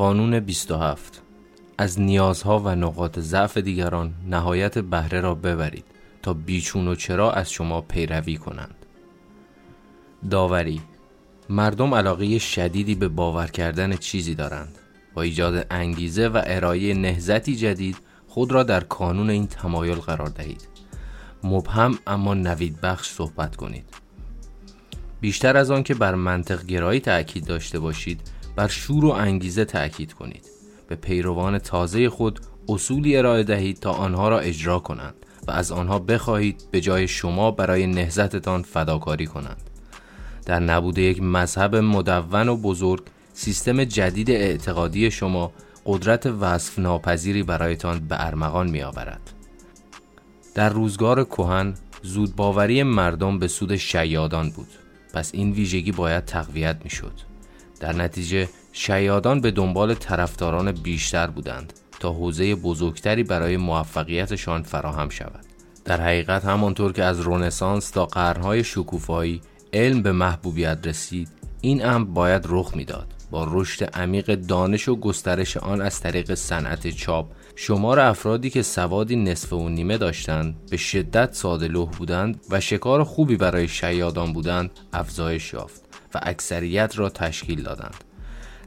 قانون 27 از نیازها و نقاط ضعف دیگران نهایت بهره را ببرید تا بیچون و چرا از شما پیروی کنند. داوری. مردم علاقه شدیدی به باور کردن چیزی دارند با ایجاد انگیزه و ارائه نهزتی جدید خود را در کانون این تمایل قرار دهید. مبهم اما نوید بخش صحبت کنید. بیشتر از آن که بر منطق گرایی تأکید داشته باشید بر شور و انگیزه تأکید کنید به پیروان تازه خود اصولی ارائه دهید تا آنها را اجرا کنند و از آنها بخواهید به جای شما برای نهزتتان فداکاری کنند در نبود یک مذهب مدون و بزرگ سیستم جدید اعتقادی شما قدرت وصف ناپذیری برایتان به ارمغان می آورد. در روزگار کهن زودباوری مردم به سود شیادان بود پس این ویژگی باید تقویت می شد. در نتیجه شیادان به دنبال طرفداران بیشتر بودند تا حوزه بزرگتری برای موفقیتشان فراهم شود. در حقیقت همانطور که از رونسانس تا قرنهای شکوفایی علم به محبوبیت رسید این امر باید رخ می‌داد با رشد عمیق دانش و گسترش آن از طریق صنعت چاپ شمار افرادی که سوادی نصف و نیمه داشتند به شدت ساده لوح بودند و شکار خوبی برای شیادان بودند افزایش یافت و اکثریت را تشکیل دادند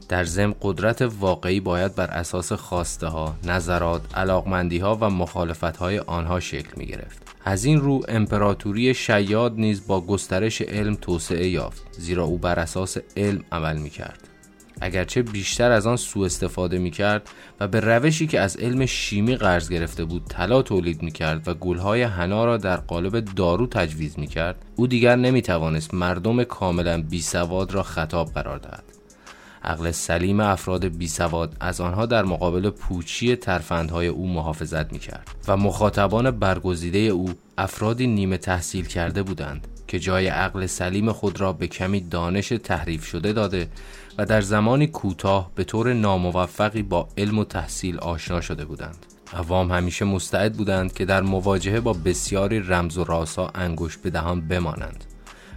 در ضمن قدرت واقعی باید بر اساس خواسته ها، نظرات، علاقمندی ها و مخالفت های آنها شکل می گرفت. از این رو امپراتوری شیاد نیز با گسترش علم توسعه یافت زیرا او بر اساس علم عمل می کرد. اگرچه بیشتر از آن سوء استفاده می کرد و به روشی که از علم شیمی قرض گرفته بود طلا تولید می کرد و گلهای حنا را در قالب دارو تجویز می کرد او دیگر نمی توانست مردم کاملا بی سواد را خطاب قرار دهد. عقل سلیم افراد بی سواد از آنها در مقابل پوچی ترفندهای او محافظت می کرد و مخاطبان برگزیده او افرادی نیمه تحصیل کرده بودند که جای عقل سلیم خود را به کمی دانش تحریف شده داده و در زمانی کوتاه به طور ناموفقی با علم و تحصیل آشنا شده بودند. عوام همیشه مستعد بودند که در مواجهه با بسیاری رمز و راسا انگشت به دهان بمانند.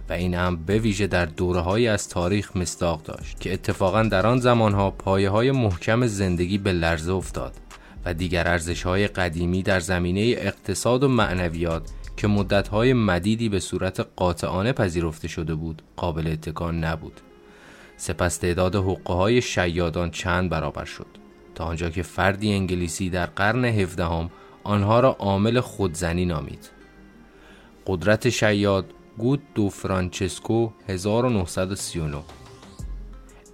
و این هم به ویژه در دوره از تاریخ مستاق داشت که اتفاقا در آن زمانها پایه های محکم زندگی به لرزه افتاد و دیگر ارزش های قدیمی در زمینه اقتصاد و معنویات که مدتهای مدیدی به صورت قاطعانه پذیرفته شده بود قابل اتکان نبود سپس تعداد حقه های شیادان چند برابر شد. تا آنجا که فردی انگلیسی در قرن هفدهم آنها را عامل خودزنی نامید. قدرت شیاد گود دو فرانچسکو 1939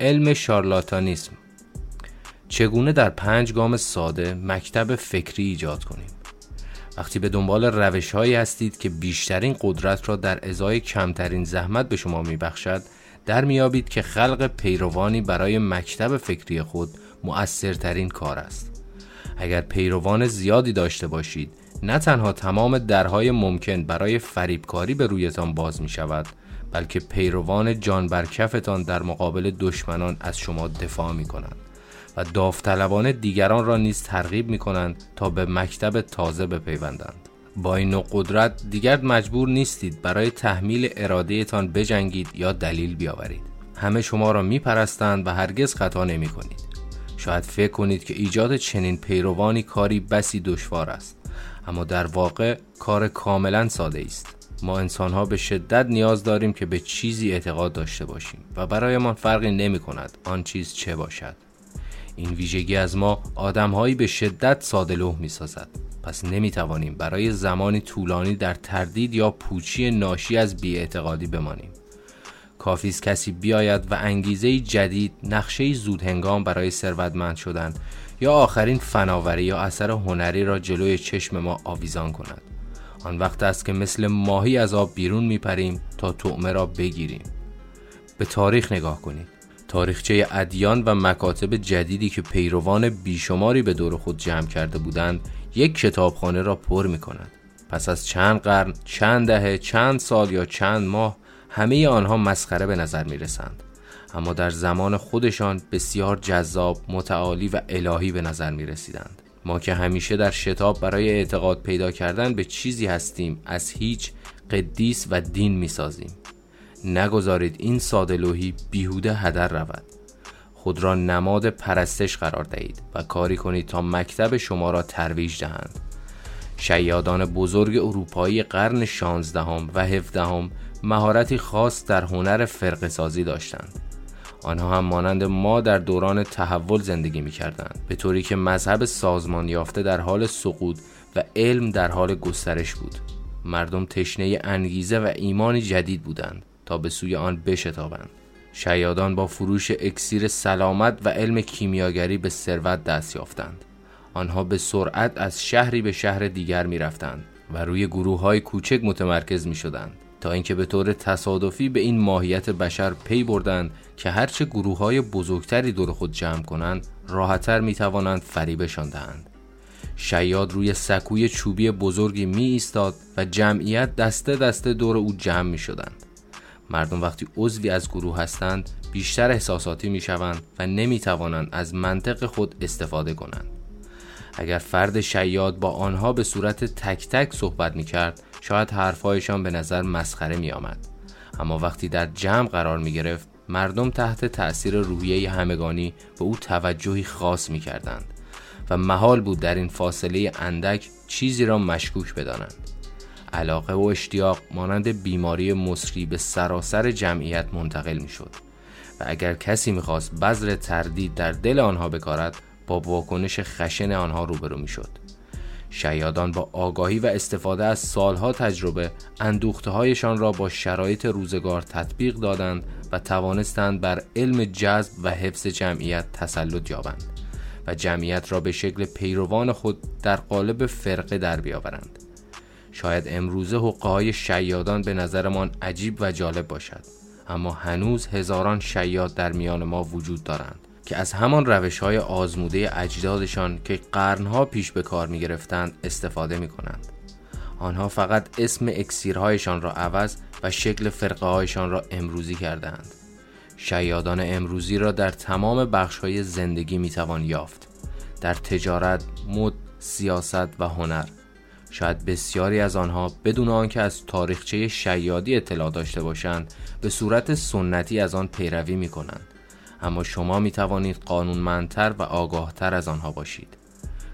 علم شارلاتانیسم. چگونه در پنج گام ساده مکتب فکری ایجاد کنیم؟ وقتی به دنبال روش هایی هستید که بیشترین قدرت را در ازای کمترین زحمت به شما میبخشد در میابید که خلق پیروانی برای مکتب فکری خود مؤثرترین کار است. اگر پیروان زیادی داشته باشید نه تنها تمام درهای ممکن برای فریبکاری به رویتان باز می شود بلکه پیروان جان برکفتان در مقابل دشمنان از شما دفاع می کنند و داوطلبان دیگران را نیز ترغیب می کنند تا به مکتب تازه بپیوندند. با این نوع قدرت دیگر مجبور نیستید برای تحمیل اراده تان بجنگید یا دلیل بیاورید. همه شما را میپرستند و هرگز خطا نمی کنید شاید فکر کنید که ایجاد چنین پیروانی کاری بسی دشوار است. اما در واقع کار کاملا ساده است. ما انسان ها به شدت نیاز داریم که به چیزی اعتقاد داشته باشیم و برایمان فرقی نمی کند آن چیز چه باشد. این ویژگی از ما آدمهایی به شدت ساده می سازد پس نمی توانیم برای زمانی طولانی در تردید یا پوچی ناشی از بیاعتقادی بمانیم. کافی کسی بیاید و انگیزه جدید نقشه زود هنگام برای ثروتمند شدن یا آخرین فناوری یا اثر هنری را جلوی چشم ما آویزان کند. آن وقت است که مثل ماهی از آب بیرون میپریم تا طعمه را بگیریم. به تاریخ نگاه کنید. تاریخچه ادیان و مکاتب جدیدی که پیروان بیشماری به دور خود جمع کرده بودند یک کتابخانه را پر می کند. پس از چند قرن، چند دهه، چند سال یا چند ماه همه آنها مسخره به نظر می رسند. اما در زمان خودشان بسیار جذاب، متعالی و الهی به نظر می رسیدند. ما که همیشه در شتاب برای اعتقاد پیدا کردن به چیزی هستیم از هیچ قدیس و دین می سازیم. نگذارید این ساده بیهوده هدر رود. خود را نماد پرستش قرار دهید و کاری کنید تا مکتب شما را ترویج دهند. شیادان بزرگ اروپایی قرن 16 و 17 مهارتی خاص در هنر فرق سازی داشتند. آنها هم مانند ما در دوران تحول زندگی می کردند به طوری که مذهب سازمان یافته در حال سقوط و علم در حال گسترش بود. مردم تشنه انگیزه و ایمانی جدید بودند. تا به سوی آن بشتابند. شیادان با فروش اکسیر سلامت و علم کیمیاگری به ثروت دست یافتند. آنها به سرعت از شهری به شهر دیگر می رفتند و روی گروه های کوچک متمرکز می شدند تا اینکه به طور تصادفی به این ماهیت بشر پی بردند که هرچه گروه های بزرگتری دور خود جمع کنند راحتتر می توانند فریبشان دهند. شیاد روی سکوی چوبی بزرگی می ایستاد و جمعیت دسته دسته دور او جمع می شدند مردم وقتی عضوی از گروه هستند بیشتر احساساتی می شوند و نمی توانند از منطق خود استفاده کنند اگر فرد شیاد با آنها به صورت تک تک صحبت می کرد شاید حرفهایشان به نظر مسخره می آمد. اما وقتی در جمع قرار می گرفت مردم تحت تأثیر روحیه همگانی به او توجهی خاص می کردند و محال بود در این فاصله اندک چیزی را مشکوک بدانند علاقه و اشتیاق مانند بیماری مصری به سراسر جمعیت منتقل می شد و اگر کسی می‌خواست بذر تردید در دل آنها بکارد با واکنش خشن آنها روبرو می شد شیادان با آگاهی و استفاده از سالها تجربه اندوخته هایشان را با شرایط روزگار تطبیق دادند و توانستند بر علم جذب و حفظ جمعیت تسلط یابند و جمعیت را به شکل پیروان خود در قالب فرقه در بیاورند. شاید امروزه حقه های شیادان به نظرمان عجیب و جالب باشد اما هنوز هزاران شیاد در میان ما وجود دارند که از همان روش های آزموده اجدادشان که قرنها پیش به کار می گرفتند استفاده می کنند. آنها فقط اسم اکسیرهایشان را عوض و شکل فرقه هایشان را امروزی کردند. شیادان امروزی را در تمام بخش های زندگی می توان یافت. در تجارت، مد، سیاست و هنر. شاید بسیاری از آنها بدون آنکه از تاریخچه شیادی اطلاع داشته باشند به صورت سنتی از آن پیروی می کنند. اما شما می توانید قانونمندتر و آگاهتر از آنها باشید.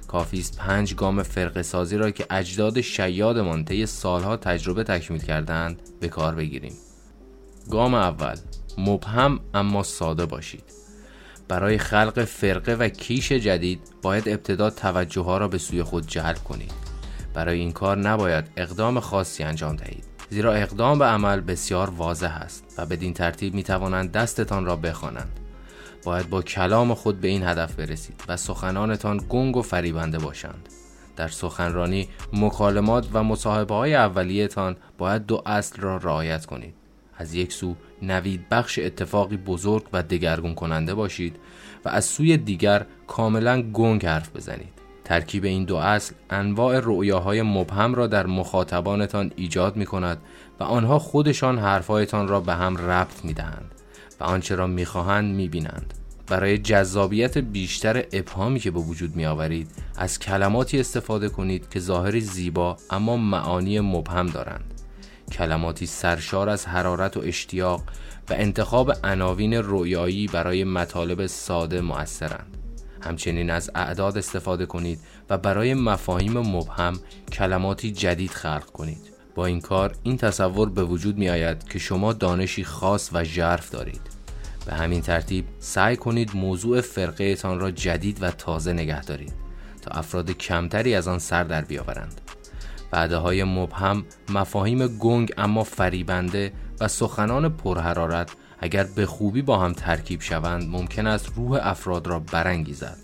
کافی است پنج گام فرق سازی را که اجداد شیادمان طی سالها تجربه تکمیل کردند به کار بگیریم. گام اول مبهم اما ساده باشید. برای خلق فرقه و کیش جدید باید ابتدا توجه ها را به سوی خود جلب کنید. برای این کار نباید اقدام خاصی انجام دهید. زیرا اقدام به عمل بسیار واضح است و بدین ترتیب می توانند دستتان را بخوانند. باید با کلام خود به این هدف برسید و سخنانتان گنگ و فریبنده باشند. در سخنرانی مکالمات و مصاحبه های اولیهتان باید دو اصل را رعایت کنید. از یک سو نوید بخش اتفاقی بزرگ و دگرگون کننده باشید و از سوی دیگر کاملا گنگ حرف بزنید. ترکیب این دو اصل انواع رؤیاهای مبهم را در مخاطبانتان ایجاد می کند و آنها خودشان حرفهایتان را به هم ربط می دهند و آنچه را می‌خواهند می‌بینند. برای جذابیت بیشتر ابهامی که به وجود می آورید از کلماتی استفاده کنید که ظاهری زیبا اما معانی مبهم دارند. کلماتی سرشار از حرارت و اشتیاق و انتخاب عناوین رویایی برای مطالب ساده مؤثرند. همچنین از اعداد استفاده کنید و برای مفاهیم مبهم کلماتی جدید خلق کنید. با این کار این تصور به وجود می آید که شما دانشی خاص و ژرف دارید. به همین ترتیب سعی کنید موضوع فرقه تان را جدید و تازه نگه دارید تا افراد کمتری از آن سر در بیاورند. وعده های مبهم مفاهیم گنگ اما فریبنده و سخنان پرحرارت اگر به خوبی با هم ترکیب شوند ممکن است روح افراد را برانگیزد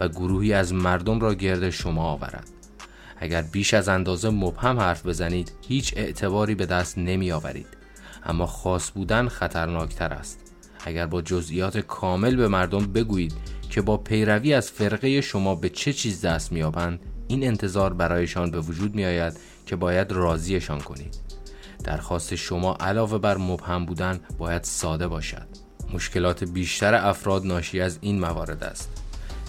و گروهی از مردم را گرد شما آورد. اگر بیش از اندازه مبهم حرف بزنید هیچ اعتباری به دست نمی آورید. اما خاص بودن خطرناکتر است. اگر با جزئیات کامل به مردم بگویید که با پیروی از فرقه شما به چه چیز دست میابند این انتظار برایشان به وجود می آید که باید راضیشان کنید. درخواست شما علاوه بر مبهم بودن باید ساده باشد. مشکلات بیشتر افراد ناشی از این موارد است.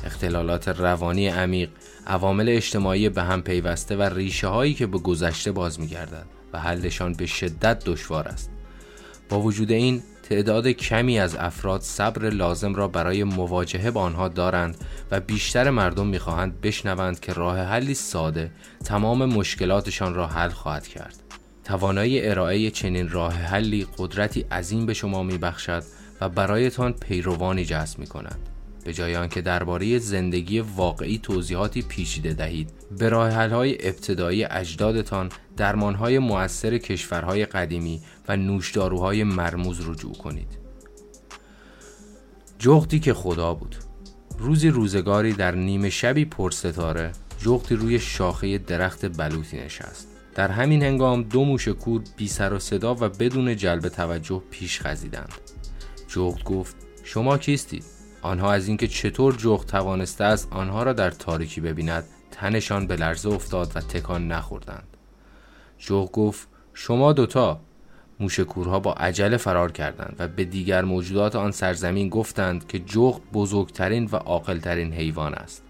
اختلالات روانی عمیق عوامل اجتماعی به هم پیوسته و ریشه هایی که به گذشته باز میگردد و حلشان به شدت دشوار است. با وجود این تعداد کمی از افراد صبر لازم را برای مواجهه با آنها دارند و بیشتر مردم می‌خواهند بشنوند که راه حلی ساده تمام مشکلاتشان را حل خواهد کرد. توانایی ارائه چنین راه حلی قدرتی عظیم به شما میبخشد و برایتان پیروانی جذب می کند. به جای آنکه درباره زندگی واقعی توضیحاتی پیچیده دهید به های ابتدایی اجدادتان درمانهای مؤثر کشورهای قدیمی و نوشداروهای مرموز رجوع کنید. جغدی که خدا بود. روزی روزگاری در نیمه شبی پرستاره جغدی روی شاخه درخت بلوطی نشست. در همین هنگام دو موش کور بی سر و صدا و بدون جلب توجه پیش خزیدند. جغد گفت شما کیستید آنها از اینکه چطور جغد توانسته است آنها را در تاریکی ببیند تنشان به لرزه افتاد و تکان نخوردند. جغد گفت شما دوتا؟ موشکورها با عجله فرار کردند و به دیگر موجودات آن سرزمین گفتند که جغد بزرگترین و عاقلترین حیوان است.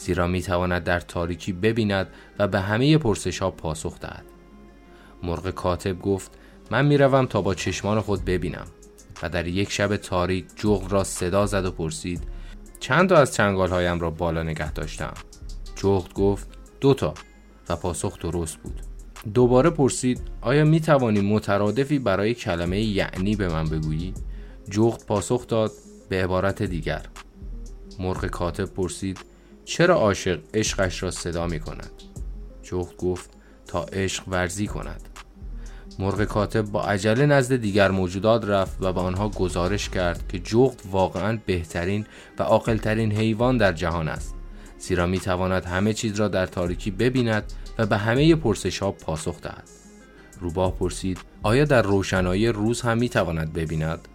زیرا می تواند در تاریکی ببیند و به همه پرسش ها پاسخ دهد. مرغ کاتب گفت من می‌روم تا با چشمان خود ببینم. و در یک شب تاریک جغد را صدا زد و پرسید چند تا از چنگال هایم را بالا نگه داشتم؟ جغد گفت دوتا و پاسخ درست بود. دوباره پرسید آیا می توانی مترادفی برای کلمه یعنی به من بگویی؟ جغد پاسخ داد به عبارت دیگر. مرغ کاتب پرسید چرا عاشق عشقش را صدا می کند؟ جغد گفت تا عشق ورزی کند. مرغ کاتب با عجله نزد دیگر موجودات رفت و به آنها گزارش کرد که جغد واقعا بهترین و عاقلترین حیوان در جهان است. زیرا می تواند همه چیز را در تاریکی ببیند و به همه پرسش ها پاسخ دهد. روباه پرسید آیا در روشنایی روز هم می تواند ببیند؟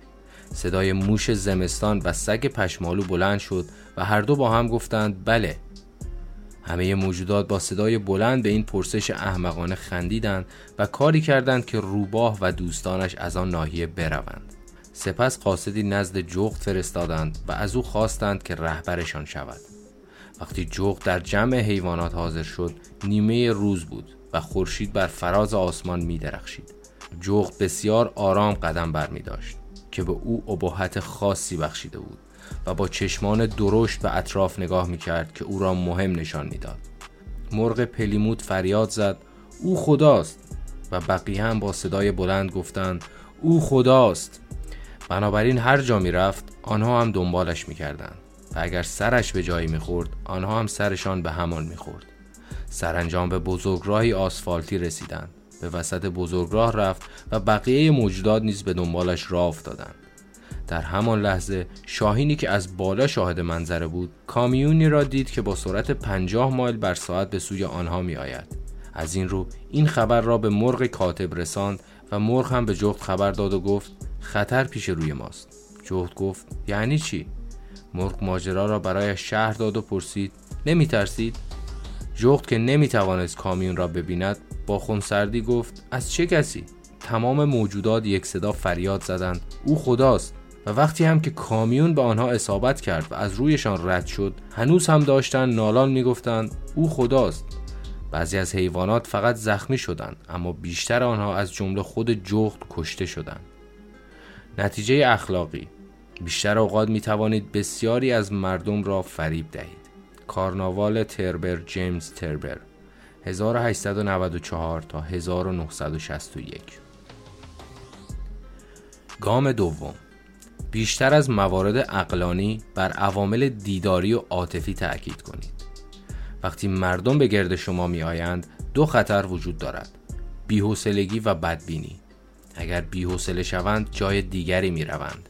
صدای موش زمستان و سگ پشمالو بلند شد و هر دو با هم گفتند بله. همه موجودات با صدای بلند به این پرسش احمقانه خندیدند و کاری کردند که روباه و دوستانش از آن ناحیه بروند. سپس قاصدی نزد جغد فرستادند و از او خواستند که رهبرشان شود. وقتی جغد در جمع حیوانات حاضر شد نیمه روز بود و خورشید بر فراز آسمان می درخشید جغد بسیار آرام قدم بر می داشت که به او ابهت خاصی بخشیده بود. و با چشمان درشت به اطراف نگاه می کرد که او را مهم نشان می‌داد. مرغ پلیموت فریاد زد او خداست. و بقیه هم با صدای بلند گفتند او خداست. بنابراین هر جا می رفت آنها هم دنبالش می کردند و اگر سرش به جایی می خورد آنها هم سرشان به همان می خورد سرانجام به بزرگراهی آسفالتی رسیدند به وسط بزرگراه رفت و بقیه موجودات نیز به دنبالش راه افتادند. در همان لحظه شاهینی که از بالا شاهد منظره بود کامیونی را دید که با سرعت 50 مایل بر ساعت به سوی آنها می آید. از این رو این خبر را به مرغ کاتب رساند و مرغ هم به جغد خبر داد و گفت خطر پیش روی ماست. جغد گفت یعنی چی؟ مرغ ماجرا را برای شهر داد و پرسید نمی ترسید جغد که نمی توانست کامیون را ببیند با خونسردی گفت از چه کسی؟ تمام موجودات یک صدا فریاد زدند او خداست. و وقتی هم که کامیون به آنها اصابت کرد و از رویشان رد شد هنوز هم داشتن نالان می‌گفتند او خداست. بعضی از حیوانات فقط زخمی شدند اما بیشتر آنها از جمله خود جغد کشته شدند. نتیجه اخلاقی بیشتر اوقات می توانید بسیاری از مردم را فریب دهید. کارناوال تربر جیمز تربر 1894 تا 1961 گام دوم بیشتر از موارد اقلانی بر عوامل دیداری و عاطفی تأکید کنید. وقتی مردم به گرد شما می آیند دو خطر وجود دارد. بیحوصلگی و بدبینی. اگر بیحوصله شوند جای دیگری می روند.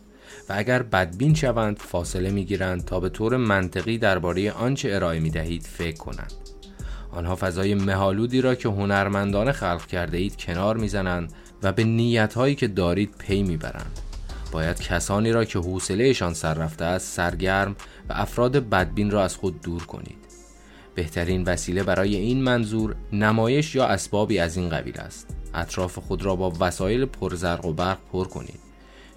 و اگر بدبین شوند فاصله می گیرند تا به طور منطقی درباره آنچه ارائه می دهید فکر کنند. آنها فضای مهالودی را که هنرمندانه خلق کرده اید کنار می‌زنند و به نیت هایی که دارید پی می‌برند. باید کسانی را که حوصلهشان سر رفته است سرگرم و افراد بدبین را از خود دور کنید. بهترین وسیله برای این منظور نمایش یا اسبابی از این قبیل است. اطراف خود را با وسایل پرزرق و برق پر کنید.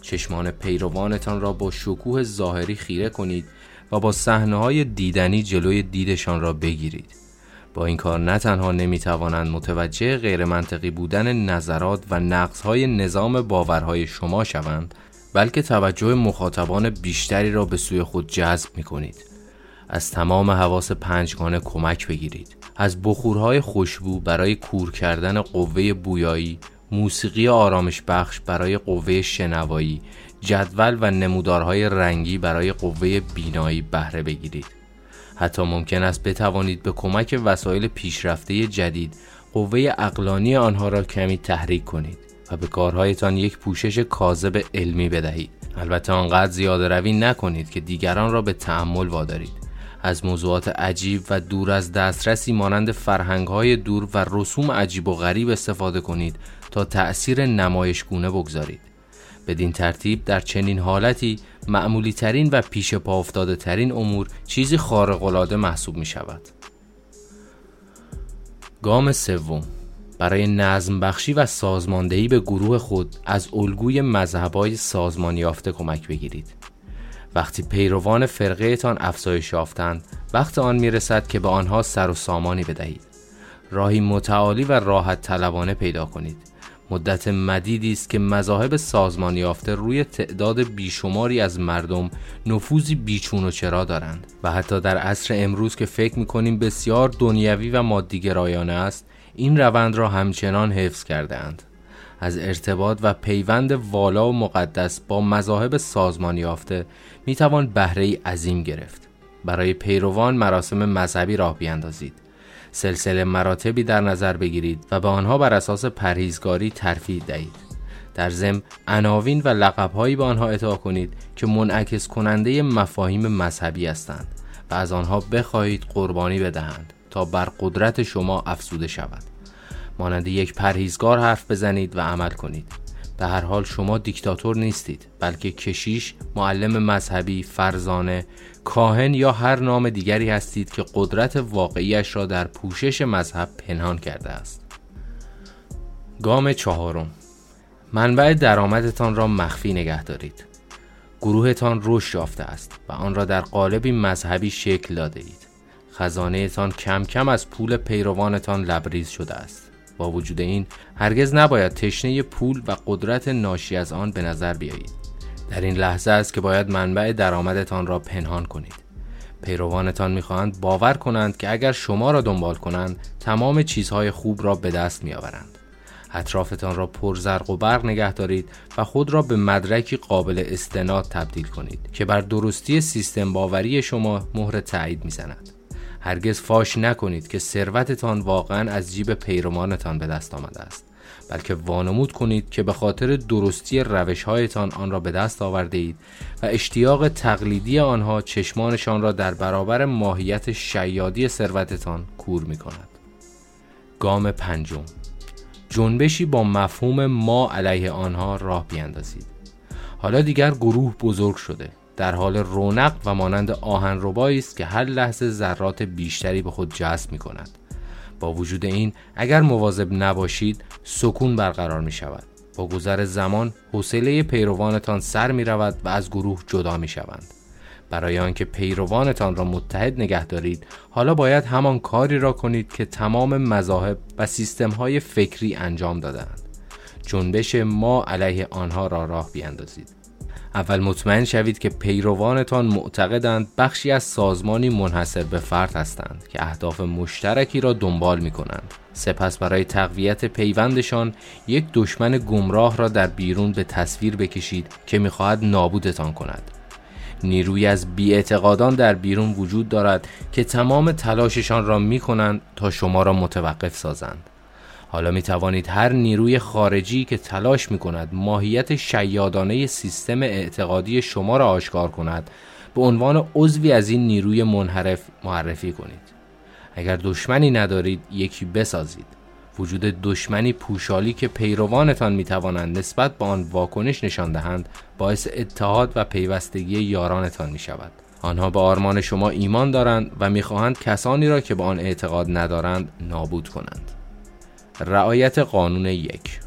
چشمان پیروانتان را با شکوه ظاهری خیره کنید و با صحنه های دیدنی جلوی دیدشان را بگیرید. با این کار نه تنها نمی توانند متوجه غیر منطقی بودن نظرات و نقص های نظام باورهای شما شوند بلکه توجه مخاطبان بیشتری را به سوی خود جذب می کنید. از تمام حواس پنجگانه کمک بگیرید. از بخورهای خوشبو برای کور کردن قوه بویایی، موسیقی آرامش بخش برای قوه شنوایی، جدول و نمودارهای رنگی برای قوه بینایی بهره بگیرید. حتی ممکن است بتوانید به کمک وسایل پیشرفته جدید قوه اقلانی آنها را کمی تحریک کنید و به کارهایتان یک پوشش کاذب علمی بدهید. البته آنقدر زیاده روی نکنید که دیگران را به تحمل وادارید. از موضوعات عجیب و دور از دسترسی مانند فرهنگ های دور و رسوم عجیب و غریب استفاده کنید تا تأثیر نمایشگونه بگذارید. بدین ترتیب در چنین حالتی معمولی ترین و پیش پا افتاده ترین امور چیزی خارق العاده محسوب می شود. گام سوم برای نظم بخشی و سازماندهی به گروه خود از الگوی مذهبای سازمان یافته کمک بگیرید. وقتی پیروان فرقهتان افزایش یافتند وقت آن می‌رسد که به آنها سر و سامانی بدهید. راهی متعالی و راحت طلبانه پیدا کنید. مدت مدیدی است که مذاهب سازمان یافته روی تعداد بیشماری از مردم نفوذی بیچون و چرا دارند. و حتی در عصر امروز که فکر می‌کنیم بسیار دنیوی و مادیگرایانه است این روند را همچنان حفظ کرده اند. از ارتباط و پیوند والا و مقدس با مذاهب سازمان یافته می توان بهره عظیم گرفت. برای پیروان مراسم مذهبی راه بیاندازید. سلسله مراتبی در نظر بگیرید و به آنها بر اساس پرهیزگاری ترفیع دهید. در ضمن عناوین و لقبهایی به آنها اطاع کنید که منعکس کننده مفاهیم مذهبی هستند و از آنها بخواهید قربانی بدهند. تا بر قدرت شما افزوده شود. مانند یک پرهیزگار حرف بزنید و عمل کنید. به هر حال شما دیکتاتور نیستید بلکه کشیش، معلم مذهبی، فرزانه، کاهن یا هر نام دیگری هستید که قدرت واقعیش را در پوشش مذهب پنهان کرده است. گام چهارم. منبع درآمدتان را مخفی نگه دارید. گروهتان رشد یافته است و آن را در قالبی مذهبی شکل داده اید. خزانهتان کم کم از پول پیروانتان لبریز شده است. با وجود این هرگز نباید تشنه پول و قدرت ناشی از آن به نظر بیایید. در این لحظه است که باید منبع درآمدتان را پنهان کنید. پیروانتان می‌خواهند باور کنند که اگر شما را دنبال کنند تمام چیزهای خوب را به دست میآورند. اطرافتان را پر زرق و برق نگه دارید و خود را به مدرکی قابل استناد تبدیل کنید که بر درستی سیستم باوری شما مهر تایید می‌زند. هرگز فاش نکنید که ثروتتان واقعا از جیب پیروانتان به دست آمده است بلکه وانمود کنید که به خاطر درستی روشهایتان آن را به دست آورده اید و اشتیاق تقلیدی آنها چشمانشان را در برابر ماهیت شیادی ثروتتان کور می کند. گام پنجم. جنبشی با مفهوم ما علیه آنها راه بیاندازید. حالا دیگر گروه بزرگ شده. در حال رونق و مانند آهنربایی است که هر لحظه ذرات بیشتری به خود جذب می کند. با وجود این اگر مواظب نباشید سکون برقرار می شود. با گذر زمان حوصله پیروانتان سر می رود و از گروه جدا می شوند. برای آنکه پیروانتان را متحد نگه دارید حالا باید همان کاری را کنید که تمام مذاهب و سیستم های فکری انجام دادند جنبش ما علیه آنها را راه بیاندازید اول مطمئن شوید که پیروانتان معتقدند بخشی از سازمانی منحصر به فرد هستند که اهداف مشترکی را دنبال می کنند. سپس برای تقویت پیوندشان یک دشمن گمراه را در بیرون به تصویر بکشید که می‌خواهد نابودتان کند. نیروی از بیاعتقادان در بیرون وجود دارد که تمام تلاششان را می کنند تا شما را متوقف سازند. حالا می توانید هر نیروی خارجی که تلاش می کند ماهیت شیادانه سیستم اعتقادی شما را آشکار کند به عنوان عضوی از این نیروی منحرف معرفی کنید. اگر دشمنی ندارید یکی بسازید. وجود دشمنی پوشالی که پیروانتان می توانند نسبت به آن واکنش نشان دهند باعث اتحاد و پیوستگی یارانتان می شود آنها به آرمان شما ایمان دارند و می‌خواهند کسانی را که به آن اعتقاد ندارند نابود کنند. رعایت قانون یک.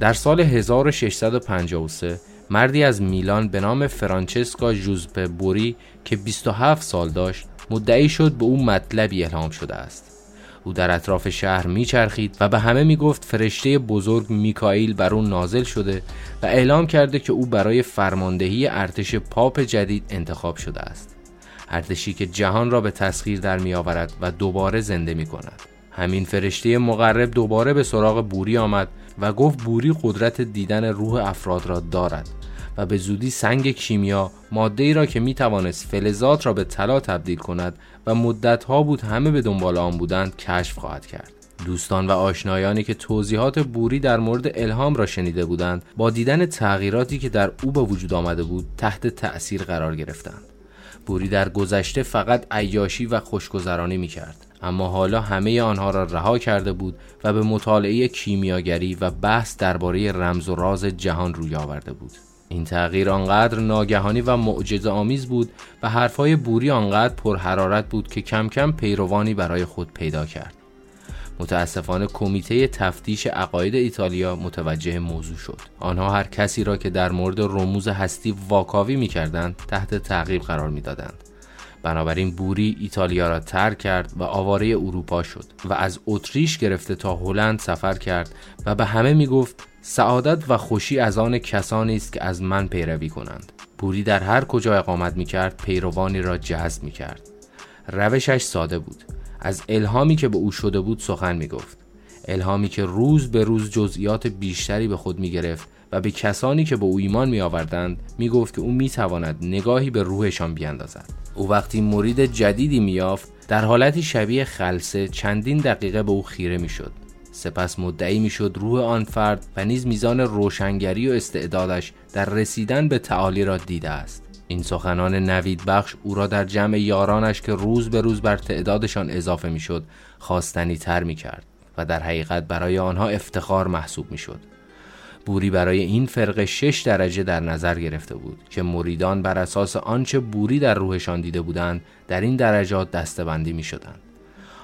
در سال 1653 مردی از میلان به نام فرانچسکا جوزپه بوری که 27 سال داشت مدعی شد به او مطلبی الهام شده است. او در اطراف شهر میچرخید و به همه می‌گفت فرشته بزرگ میکائیل بر او نازل شده و اعلام کرده که او برای فرماندهی ارتش پاپ جدید انتخاب شده است. ارتشی که جهان را به تسخیر در میآورد و دوباره زنده می کند همین فرشته مقرب دوباره به سراغ بوری آمد و گفت بوری قدرت دیدن روح افراد را دارد و به زودی سنگ کیمیا ماده ای را که می توانست فلزات را به طلا تبدیل کند و مدت ها بود همه به دنبال آن بودند کشف خواهد کرد. دوستان و آشنایانی که توضیحات بوری در مورد الهام را شنیده بودند با دیدن تغییراتی که در او به وجود آمده بود تحت تأثیر قرار گرفتند. بوری در گذشته فقط عیاشی و خوشگذرانی می کرد اما حالا همه آنها را رها کرده بود و به مطالعه کیمیاگری و بحث درباره رمز و راز جهان روی آورده بود. این تغییر آنقدر ناگهانی و معجزه آمیز بود و حرفهای بوری آنقدر پرحرارت بود که کم کم پیروانی برای خود پیدا کرد. متاسفانه کمیته تفتیش عقاید ایتالیا متوجه موضوع شد. آنها هر کسی را که در مورد رموز هستی واکاوی می کردند تحت تعقیب قرار می دادند. بنابراین بوری ایتالیا را ترک کرد و آواره اروپا شد و از اتریش گرفته تا هلند سفر کرد و به همه می گفت سعادت و خوشی از آن کسانی است که از من پیروی کنند. بوری در هر کجا اقامت می کرد پیروانی را جذب می کرد روشش ساده بود. از الهامی که به او شده بود سخن می گفت الهامی که روز به روز جزئیات بیشتری به خود می گرفت و به کسانی که به او ایمان می آوردند می گفت که او می تواند نگاهی به روحشان بیاندازد او وقتی مرید جدیدی می یافت در حالتی شبیه خلصه چندین دقیقه به او خیره می شد سپس مدعی می‌شد روح آن فرد و نیز میزان روشنگری و استعدادش در رسیدن به تعالی را دیده است. این سخنان نوید بخش او را در جمع یارانش که روز به روز بر تعدادشان اضافه می‌شد خواستنی تر می کرد و در حقیقت برای آنها افتخار محسوب می شد. بوری برای این فرقه شش درجه در نظر گرفته بود که مریدان بر اساس آنچه بوری در روحشان دیده بودند در این درجات دستبندی می شدند.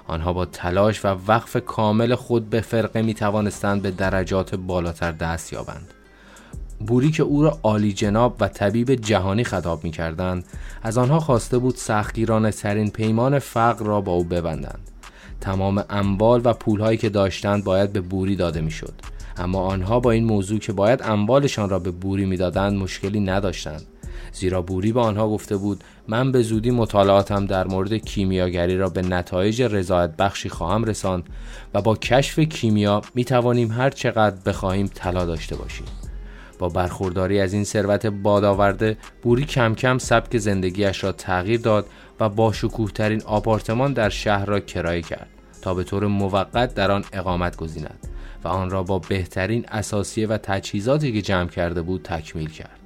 آنها با تلاش و وقف کامل خود به فرقه می توانستند به درجات بالاتر دست یابند. بوری که او را عالی جناب و طبیب جهانی خطاب می کردند از آنها خواسته بود سختگیرانه ترین پیمان فقر را با او ببندند تمام اموال و پولهایی که داشتند باید به بوری داده می شد اما آنها با این موضوع که باید اموالشان را به بوری می‌دادند مشکلی نداشتند. زیرا بوری به آنها گفته بود من به زودی مطالعاتم در مورد کیمیاگری را به نتایج رضایت بخشی خواهم رساند و با کشف کیمیا می توانیم هر چقدر بخواهیم طلا داشته باشیم. با برخورداری از این ثروت بادآورده بوری کم کم سبک زندگیش را تغییر داد و با شکوه ترین آپارتمان در شهر را کرایه کرد تا به طور موقت در آن اقامت گزیند. و آن را با بهترین اساسیه و تجهیزاتی که جمع کرده بود تکمیل کرد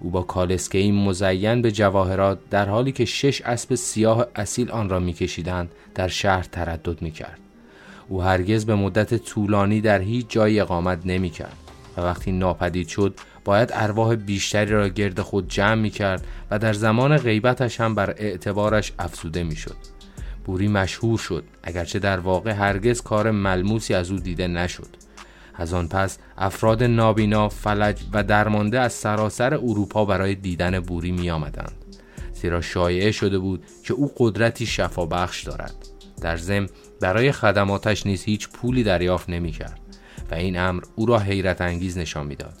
او با کالسکه مزین به جواهرات در حالی که شش اسب سیاه اصیل آن را میکشیدند در شهر تردد می‌کرد او هرگز به مدت طولانی در هیچ جای اقامت نمی‌کرد و وقتی ناپدید شد باید ارواح بیشتری را گرد خود جمع می کرد و در زمان غیبتش هم بر اعتبارش افزوده می شد. بوری مشهور شد اگرچه در واقع هرگز کار ملموسی از او دیده نشد از آن پس افراد نابینا، فلج و درمانده از سراسر اروپا برای دیدن بوری می آمدند. زیرا شایعه شده بود که او قدرتی شفابخش دارد. در ضمن برای خدماتش نیز هیچ پولی دریافت نمی کرد و این امر او را حیرت انگیز نشان می‌داد.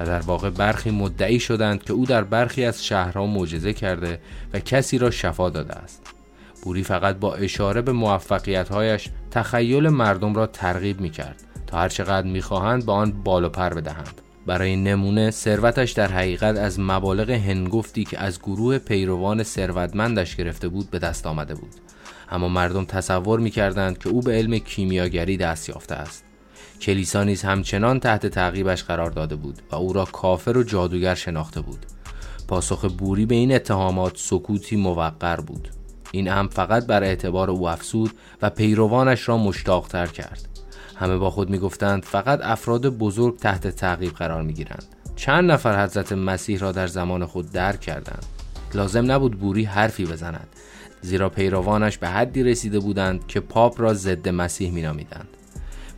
و در واقع برخی مدعی شدند که او در برخی از شهرها معجزه کرده و کسی را شفا داده است. بوری فقط با اشاره به موفقیتهایش تخیل مردم را ترغیب می کرد تا هرچقدر می‌خواهند به آن بال پر بدهند. برای نمونه ثروتش در حقیقت از مبالغ هنگفتی که از گروه پیروان ثروتمندش گرفته بود به دست آمده بود. اما مردم تصور می‌کردند که او به علم کیمیاگری دست یافته است. کلیسا نیز همچنان تحت تعقیبش قرار داده بود و او را کافر و جادوگر شناخته بود. پاسخ بوری به این اتهامات سکوتی موقر بود. این هم فقط بر اعتبار او افسود و پیروانش را مشتاقتر کرد. همه با خود می‌گفتند فقط افراد بزرگ تحت تعقیب قرار می‌گیرند. چند نفر حضرت مسیح را در زمان خود درک کردند. لازم نبود بوری حرفی بزند زیرا پیروانش به حدی رسیده بودند که پاپ را ضد مسیح مینامیدند.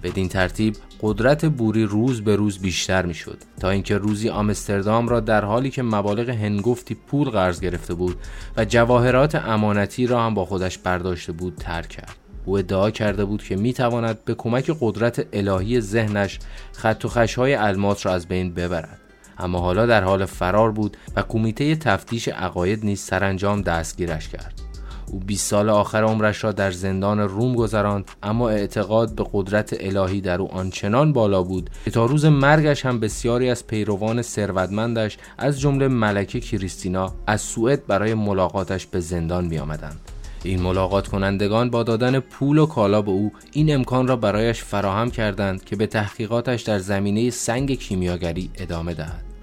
بدین ترتیب قدرت بوری روز به روز بیشتر می‌شد. تا اینکه روزی آمستردام را در حالی که مبالغ هنگفتی پول قرض گرفته بود و جواهرات امانتی را هم با خودش برداشته بود ترک کرد. او ادعا کرده بود که می‌تواند به کمک قدرت الهی ذهنش خط و خشهای الماس را از بین ببرد. اما حالا در حال فرار بود و کمیته تفتیش عقاید نیز سرانجام دستگیرش کرد. او 20 سال آخر عمرش را در زندان روم گذراند اما اعتقاد به قدرت الهی در او آنچنان بالا بود که تا روز مرگش هم بسیاری از پیروان ثروتمندش از جمله ملکه کریستینا از سوئد برای ملاقاتش به زندان می آمدند. این ملاقات کنندگان با دادن پول و کالا به او این امکان را برایش فراهم کردند که به تحقیقاتش در زمینه سنگ کیمیاگری ادامه دهد.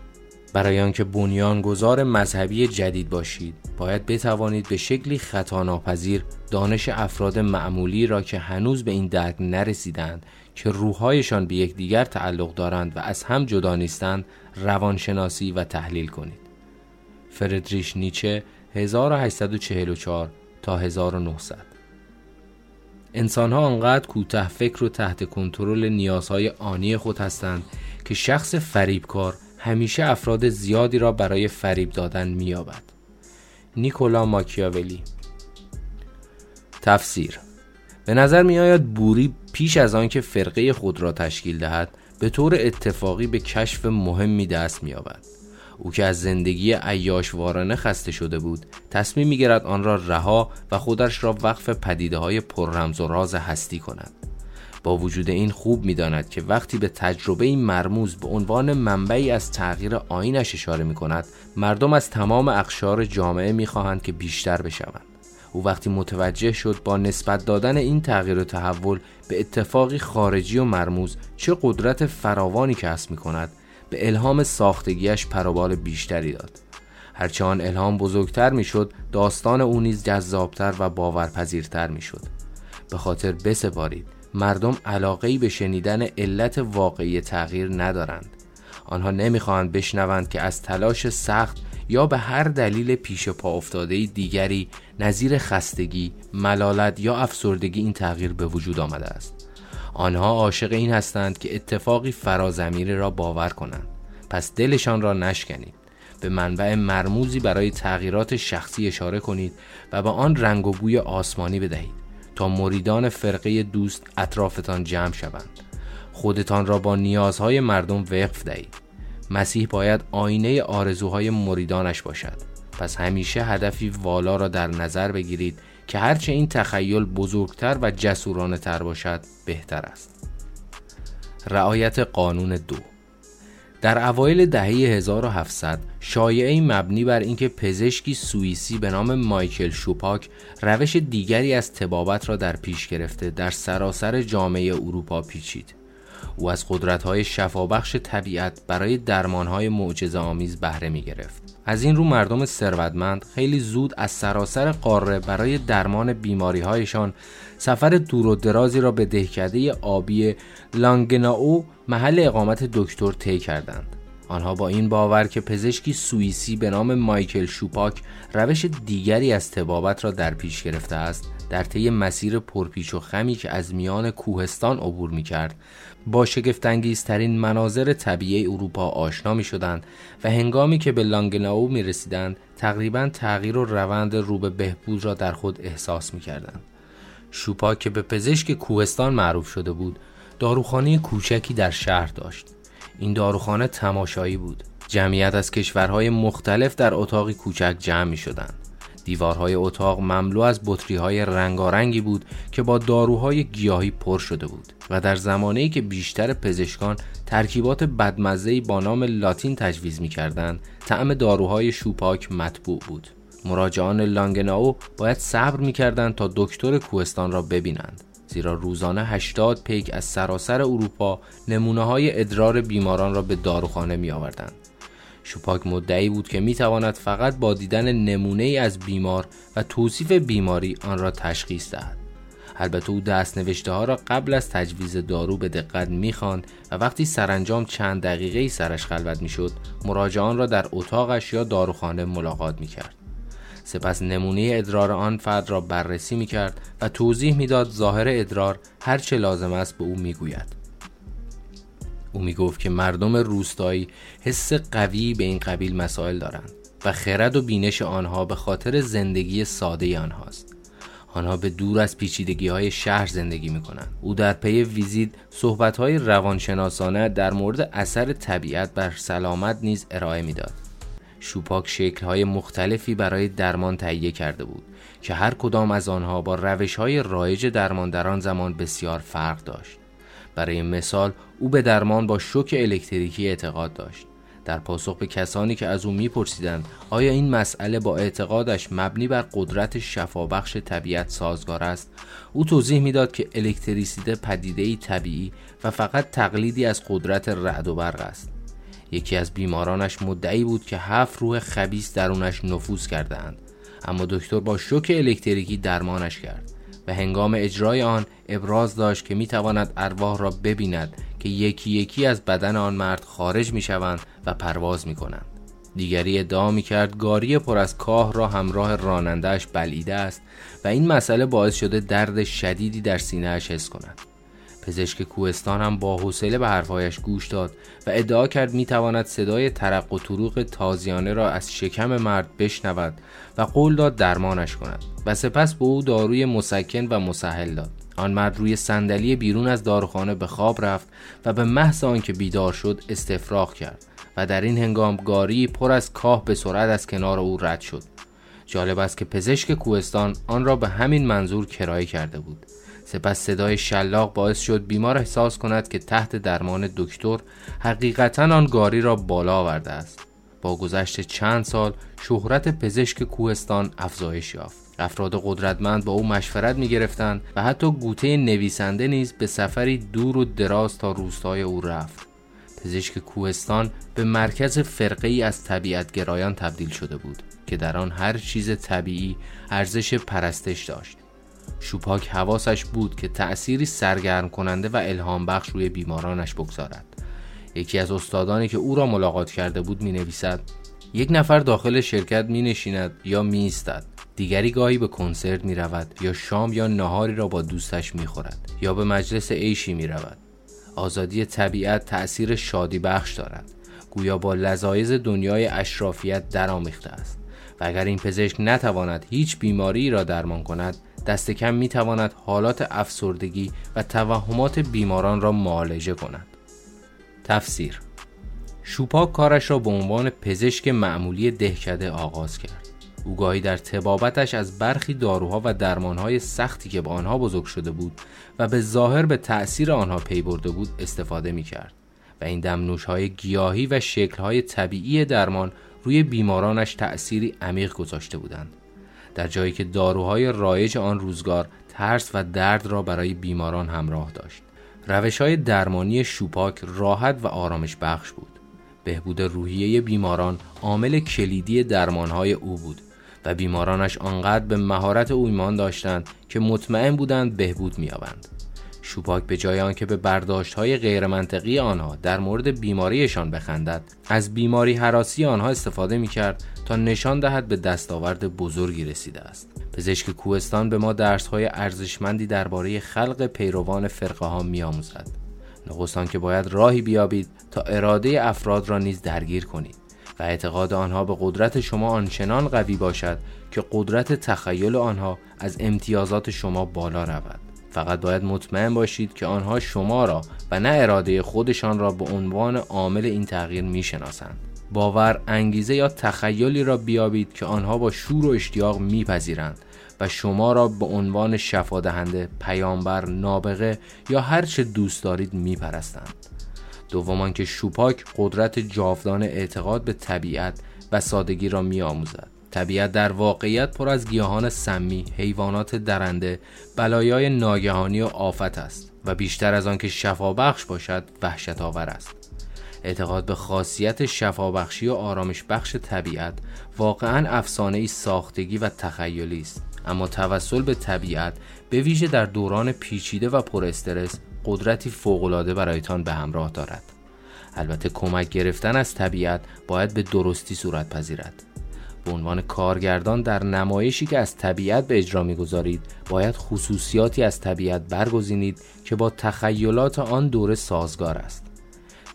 برای آنکه بنیانگذار مذهبی جدید باشید باید بتوانید به شکلی خطا ناپذیر دانش افراد معمولی را که هنوز به این درک نرسیدند که روحهایشان به یکدیگر تعلق دارند و از هم جدا نیستند روانشناسی و تحلیل کنید. فردریش نیچه 1844 تا 1900 انسان ها آنقدر کوته فکر و تحت کنترل نیازهای آنی خود هستند که شخص فریبکار همیشه افراد زیادی را برای فریب دادن مییابد. نیکولا ماکیاولی. تفسیر به نظر می آید بوری پیش از آنکه فرقه خود را تشکیل دهد به طور اتفاقی به کشف مهمی دست می آبد. او که از زندگی وارانه خسته شده بود تصمیم می گرد آن را رها و خودش را وقف پدیده های پر رمز و راز هستی کند. با وجود این خوب می‌داند که وقتی به تجربه مرموز به عنوان منبعی از تغییر آینش اشاره می کند مردم از تمام اقشار جامعه می خواهند که بیشتر بشوند. او وقتی متوجه شد با نسبت دادن این تغییر و تحول به اتفاقی خارجی و مرموز چه قدرت فراوانی کسب می کند به الهام ساختگیش پروبال بیشتری داد. هرچه آن الهام بزرگتر می‌شد داستان او نیز جذابتر و باورپذیرتر می‌شد. به خاطر بسپارید مردم علاقه به شنیدن علت واقعی تغییر ندارند آنها نمی‌خواهند بشنوند که از تلاش سخت یا به هر دلیل پیش پا افتاده دیگری نظیر خستگی، ملالت یا افسردگی این تغییر به وجود آمده است. آنها عاشق این هستند که اتفاقی فرازمینی را باور کنند. پس دلشان را نشکنید. به منبع مرموزی برای تغییرات شخصی اشاره کنید و به آن رنگ و بوی آسمانی بدهید. تا مریدان فرقه دوست اطرافتان جمع شوند. خودتان را با نیازهای مردم وقف دهید. مسیح باید آینه آرزوهای مریدانش باشد. پس همیشه هدفی والا را در نظر بگیرید که هرچه این تخیل بزرگتر و جسورانه تر باشد بهتر است. رعایت قانون دو در اوایل دهه 1700 شایعه مبنی بر اینکه پزشکی سوئیسی به نام مایکل شوپاک روش دیگری از تبابت را در پیش گرفته در سراسر جامعه اروپا پیچید او از قدرت‌های شفابخش طبیعت برای درمانهای معجزه آمیز بهره می گرفت. از این رو مردم ثروتمند خیلی زود از سراسر قاره برای درمان بیماریهایشان سفر دور و درازی را به دهکده آبی لانگناو محل اقامت دکتر طی کردند. آنها با این باور که پزشکی سوئیسی به نام مایکل شوپاک روش دیگری از تبابت را در پیش گرفته است در طی مسیر پرپیچ و خمی که از میان کوهستان عبور می کرد با شگفتانگیزترین مناظر طبیعی اروپا آشنا می شدند و هنگامی که به لانگناو می رسیدند تقریبا تغییر و روند رو به بهبود را در خود احساس می کردند. شوپا که به پزشک کوهستان معروف شده بود. داروخانه کوچکی در شهر داشت. این داروخانه تماشایی بود. جمعیت از کشورهای مختلف در اتاقی کوچک جمع می شدند. دیوارهای اتاق مملو از بطری های رنگارنگی بود که با داروهای گیاهی پر شده بود و در زمانی که بیشتر پزشکان ترکیبات بدمزهی با نام لاتین تجویز می کردن، طعم داروهای شوپاک مطبوع بود. مراجعان لانگناو باید صبر می کردن تا دکتر کوهستان را ببینند زیرا روزانه 80 پیک از سراسر اروپا نمونه های ادرار بیماران را به داروخانه می آوردند. شوپاک مدعی بود که می تواند فقط با دیدن نمونه ای از بیمار و توصیف بیماری آن را تشخیص دهد. البته او دست نوشته ها را قبل از تجویز دارو به دقت می‌خواند و وقتی سرانجام چند دقیقه ای سرش خلوت می‌شد مراجعان را در اتاقش یا داروخانه ملاقات می‌کرد سپس نمونه ادرار آن فرد را بررسی می‌کرد و توضیح می‌داد ظاهر ادرار هر چه لازم است به او می‌گوید او می گفت که مردم روستایی حس قوی به این قبیل مسائل دارند و خرد و بینش آنها به خاطر زندگی ساده آنهاست آنها به دور از پیچیدگی های شهر زندگی می کنند. او در پی ویزیت صحبت های روانشناسانه در مورد اثر طبیعت بر سلامت نیز ارائه می‌داد. شوپاک شکل های مختلفی برای درمان تهیه کرده بود که هر کدام از آنها با روش های رایج درمان در آن زمان بسیار فرق داشت. برای مثال او به درمان با شوک الکتریکی اعتقاد داشت. در پاسخ به کسانی که از او میپرسیدند آیا این مسئله با اعتقادش مبنی بر قدرت شفابخش طبیعت سازگار است او توضیح می‌داد که الکتریسیته پدیده ای طبیعی و فقط تقلیدی از قدرت رعد و برق است یکی از بیمارانش مدعی بود که هفت روح خبیس درونش نفوذ کردهاند اما دکتر با شوک الکتریکی درمانش کرد و هنگام اجرای آن ابراز داشت که می‌تواند ارواح را ببیند که یکی یکی از بدن آن مرد خارج می شوند و پرواز می کنند. دیگری ادعا می کرد گاری پر از کاه را همراه رانندهش بلعیده است و این مسئله باعث شده درد شدیدی در سینهش حس کند. پزشک کوهستان هم با حوصله به حرفهایش گوش داد و ادعا کرد می تواند صدای ترق و طروق تازیانه را از شکم مرد بشنود و قول داد درمانش کند و سپس به او داروی مسکن و مسهل داد. آن مرد روی صندلی بیرون از داروخانه به خواب رفت و به محض آنکه بیدار شد استفراغ کرد و در این هنگام گاری پر از کاه به سرعت از کنار او رد شد. جالب است که پزشک کوهستان آن را به همین منظور کرایه کرده بود. سپس صدای شلاق باعث شد بیمار احساس کند که تحت درمان دکتر حقیقتا آن گاری را بالا آورده است. با گذشت چند سال شهرت پزشک کوهستان افزایش یافت. افراد قدرتمند با او مشورت می گرفتند و حتی گوته نویسنده نیز به سفری دور و دراز تا روستای او رفت. پزشک کوهستان به مرکز فرقه ای از طبیعتگرایان تبدیل شده بود که در آن هر چیز طبیعی ارزش پرستش داشت. شوپاک حواسش بود که تأثیری سرگرم کننده و الهام بخش روی بیمارانش بگذارد. یکی از استادانی که او را ملاقات کرده بود می نویسد یک نفر داخل شرکت می نشیند یا می ایستد دیگری گاهی به کنسرت می رود یا شام یا نهاری را با دوستش می خورد یا به مجلس عیشی می رود آزادی طبیعت تأثیر شادی بخش دارد. گویا با لذایز دنیای اشرافیت درآمیخته است. و اگر این پزشک نتواند هیچ بیماری را درمان کند دست کم می تواند حالات افسردگی و توهمات بیماران را معالجه کند. تفسیر شوپاک کارش را به عنوان پزشک معمولی دهکده آغاز کرد. او گاهی در تبابتش از برخی داروها و درمانهای سختی که با آنها بزرگ شده بود و به ظاهر به تأثیر آنها پی برده بود استفاده می کرد و این دمنوش های گیاهی و شکل های طبیعی درمان روی بیمارانش تأثیری عمیق گذاشته بودند. در جایی که داروهای رایج آن روزگار ترس و درد را برای بیماران همراه داشت. روش های درمانی شوپاک راحت و آرامش بخش بود. بهبود روحیه بیماران عامل کلیدی درمانهای او بود و بیمارانش آنقدر به مهارت او ایمان داشتند که مطمئن بودند بهبود مییابند. شوپاک به جای آنکه به برداشت های غیرمنطقی آنها در مورد بیماریشان بخندد از بیماری حراسی آنها استفاده می کرد تا نشان دهد به دستاورد بزرگی رسیده است. پزشک کوهستان به ما درس های ارزشمندی درباره خلق پیروان فرقه ها می آموزد نخستان که باید راهی بیابید تا اراده افراد را نیز درگیر کنید و اعتقاد آنها به قدرت شما آنچنان قوی باشد که قدرت تخیل آنها از امتیازات شما بالا رود. فقط باید مطمئن باشید که آنها شما را و نه اراده خودشان را به عنوان عامل این تغییر می‌شناسند باور انگیزه یا تخیلی را بیابید که آنها با شور و اشتیاق میپذیرند و شما را به عنوان شفادهنده، پیامبر، نابغه یا هر چه دوست دارید میپرستند. دومان که شوپاک قدرت جاودان اعتقاد به طبیعت و سادگی را میآموزد. طبیعت در واقعیت پر از گیاهان سمی، حیوانات درنده، بلایای ناگهانی و آفت است و بیشتر از آنکه شفابخش باشد وحشت آور است. اعتقاد به خاصیت شفابخشی و آرامش بخش طبیعت واقعا افسانه ای ساختگی و تخیلی است. اما توسل به طبیعت به ویژه در دوران پیچیده و پر استرس قدرتی فوقالعاده برایتان به همراه دارد. البته کمک گرفتن از طبیعت باید به درستی صورت پذیرد. به عنوان کارگردان در نمایشی که از طبیعت به اجرا می‌گذارید باید خصوصیاتی از طبیعت برگزینید که با تخیلات آن دوره سازگار است.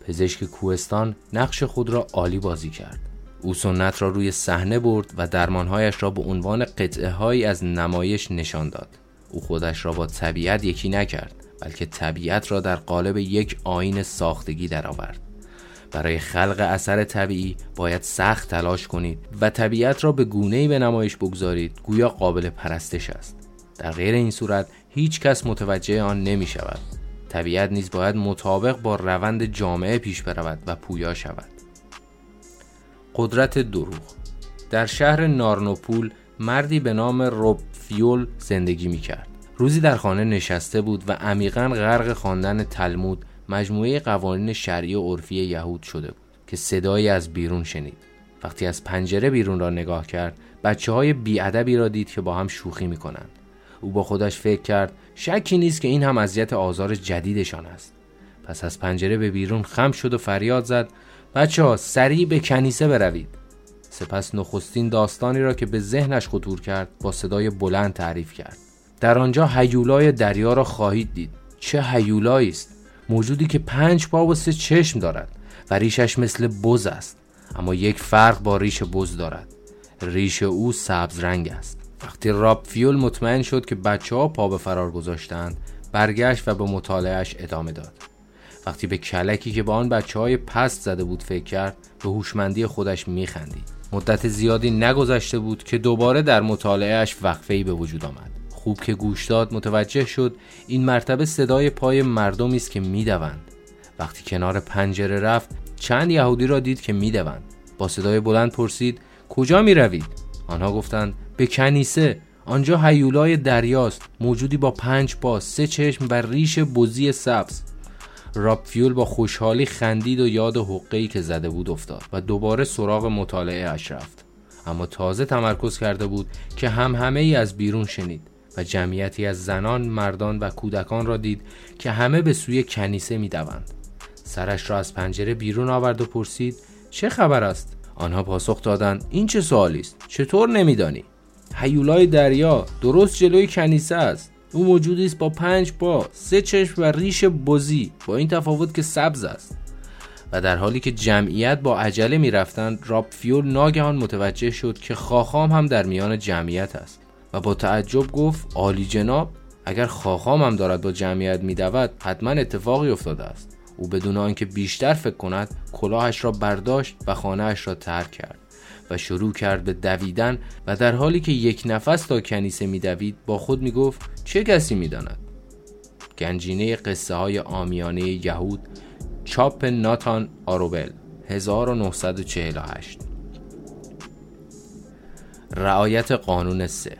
پزشک کوهستان نقش خود را عالی بازی کرد. او سنت را روی صحنه برد و درمانهایش را به عنوان قطعه هایی از نمایش نشان داد. او خودش را با طبیعت یکی نکرد بلکه طبیعت را در قالب یک آین ساختگی درآورد. برای خلق اثر طبیعی باید سخت تلاش کنید و طبیعت را به گونه‌ای به نمایش بگذارید. گویا قابل پرستش است. در غیر این صورت هیچ کس متوجه آن نمی شود طبیعت نیز باید مطابق با روند جامعه پیش برود و پویا شود. قدرت دروغ. در شهر نارنوپول مردی به نام روب فیول زندگی می کرد روزی در خانه نشسته بود و عمیقا غرق خواندن تلمود مجموعه قوانین شرعی و عرفی یهود شده بود که صدایی از بیرون شنید. وقتی از پنجره بیرون را نگاه کرد بچه های بیادبی را دید که با هم شوخی می کنند او با خودش فکر کرد شکی نیست که این هم اذیت آزار جدیدشان است. پس از پنجره به بیرون خم شد و فریاد زد بچه ها سریع به کنیسه بروید. سپس نخستین داستانی را که به ذهنش خطور کرد با صدای بلند تعریف کرد. در آنجا هیولای دریا را خواهید دید. چه هیولایی است؟ موجودی که پنج پا و سه چشم دارد و ریشش مثل بز است. اما یک فرق با ریش بز دارد. ریش او سبز رنگ است. وقتی راب فیول مطمئن شد که بچه ها پا به فرار گذاشتند برگشت و به مطالعهش ادامه داد. وقتی به کلکی که با آن بچه های پست زده بود فکر کرد به هوشمندی خودش میخندید. مدت زیادی نگذشته بود که دوباره در مطالعهش وقفه‌ای به وجود آمد. خوب که گوش داد متوجه شد این مرتبه صدای پای مردمی است که می‌دوند. وقتی کنار پنجره رفت چند یهودی را دید که می‌دوند. با صدای بلند پرسید کجا می روید؟ آنها گفتند به کنیسه. آنجا هیولای دریاست. موجودی با پنج پا سه چشم و ریش بزی سبز. فیول با خوشحالی خندید و یاد حقهی که زده بود افتاد و دوباره سراغ مطالعه اش رفت. اما تازه تمرکز کرده بود که هم همه ای از بیرون شنید. و جمعیتی از زنان، مردان و کودکان را دید که همه به سوی کنیسه می دوند. سرش را از پنجره بیرون آورد و پرسید چه خبر است؟ آنها پاسخ دادند این چه سوالی است؟ چطور نمیدانی؟ هیولای دریا درست جلوی کنیسه است او موجودی است با پنج پا سه چشم و ریش بزی با این تفاوت که سبز است و در حالی که جمعیت با عجله می‌رفتند راب فیول ناگهان متوجه شد که خاخام هم در میان جمعیت است و با تعجب گفت عالی جناب اگر خاخام هم دارد با جمعیت میدود حتما اتفاقی افتاده است. او بدون آنکه بیشتر فکر کند کلاهش را برداشت و خانهاش را ترک کرد و شروع کرد به دویدن و در حالی که یک نفس تا کنیسه میدوید با خود می‌گفت چه کسی می‌داند؟ گنجینه قصه های آمیانه یهود چاپ ناتان آروبل 1948 رعایت قانون سه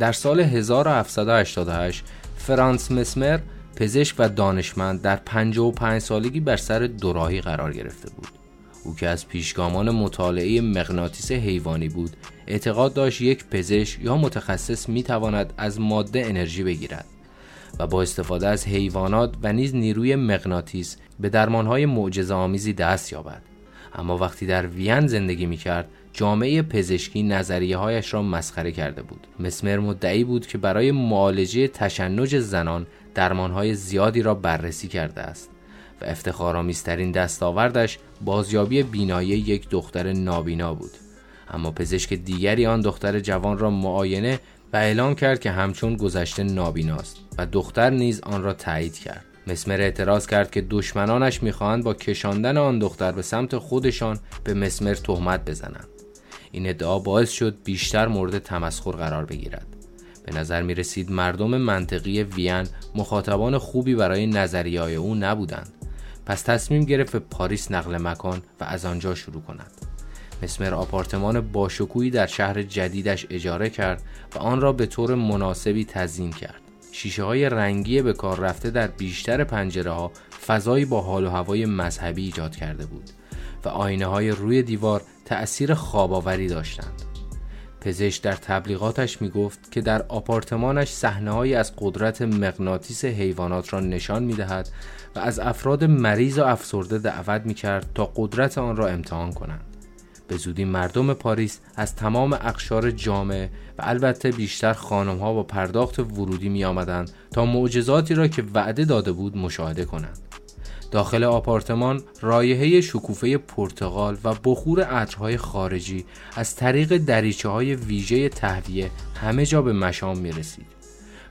در سال 1788 فرانس مسمر پزشک و دانشمند در 55 سالگی بر سر دوراهی قرار گرفته بود. او که از پیشگامان مطالعه مغناطیس حیوانی بود اعتقاد داشت یک پزشک یا متخصص می تواند از ماده انرژی بگیرد و با استفاده از حیوانات و نیز نیروی مغناطیس به درمانهای معجزه آمیزی دست یابد. اما وقتی در وین زندگی می کرد جامعه پزشکی نظریه هایش را مسخره کرده بود. مسمر مدعی بود که برای معالجه تشنج زنان درمانهای زیادی را بررسی کرده است و افتخارآمیزترین دستاوردش بازیابی بینایی یک دختر نابینا بود. اما پزشک دیگری آن دختر جوان را معاینه و اعلام کرد که همچون گذشته نابیناست و دختر نیز آن را تایید کرد. مسمر اعتراض کرد که دشمنانش می‌خواهند با کشاندن آن دختر به سمت خودشان به مسمر تهمت بزنند. این ادعا باعث شد بیشتر مورد تمسخر قرار بگیرد. به نظر می رسید مردم منطقی وین مخاطبان خوبی برای نظریه او نبودند. پس تصمیم گرفت به پاریس نقل مکان و از آنجا شروع کند. مسمر آپارتمان باشکوهی در شهر جدیدش اجاره کرد و آن را به طور مناسبی تزیین کرد. شیشه های رنگی به کار رفته در بیشتر پنجره ها فضایی با حال و هوای مذهبی ایجاد کرده بود و آینه های روی دیوار تأثیر خواباوری داشتند پزشک در تبلیغاتش می گفت که در آپارتمانش صحنه از قدرت مغناطیس حیوانات را نشان می دهد و از افراد مریض و افسرده دعوت می کرد تا قدرت آن را امتحان کنند. به زودی مردم پاریس از تمام اقشار جامعه و البته بیشتر خانم ها با پرداخت ورودی می آمدند تا معجزاتی را که وعده داده بود مشاهده کنند. داخل آپارتمان رایحه شکوفه پرتغال و بخور عطرهای خارجی از طریق دریچه های ویژه تهویه همه جا به مشام می رسید.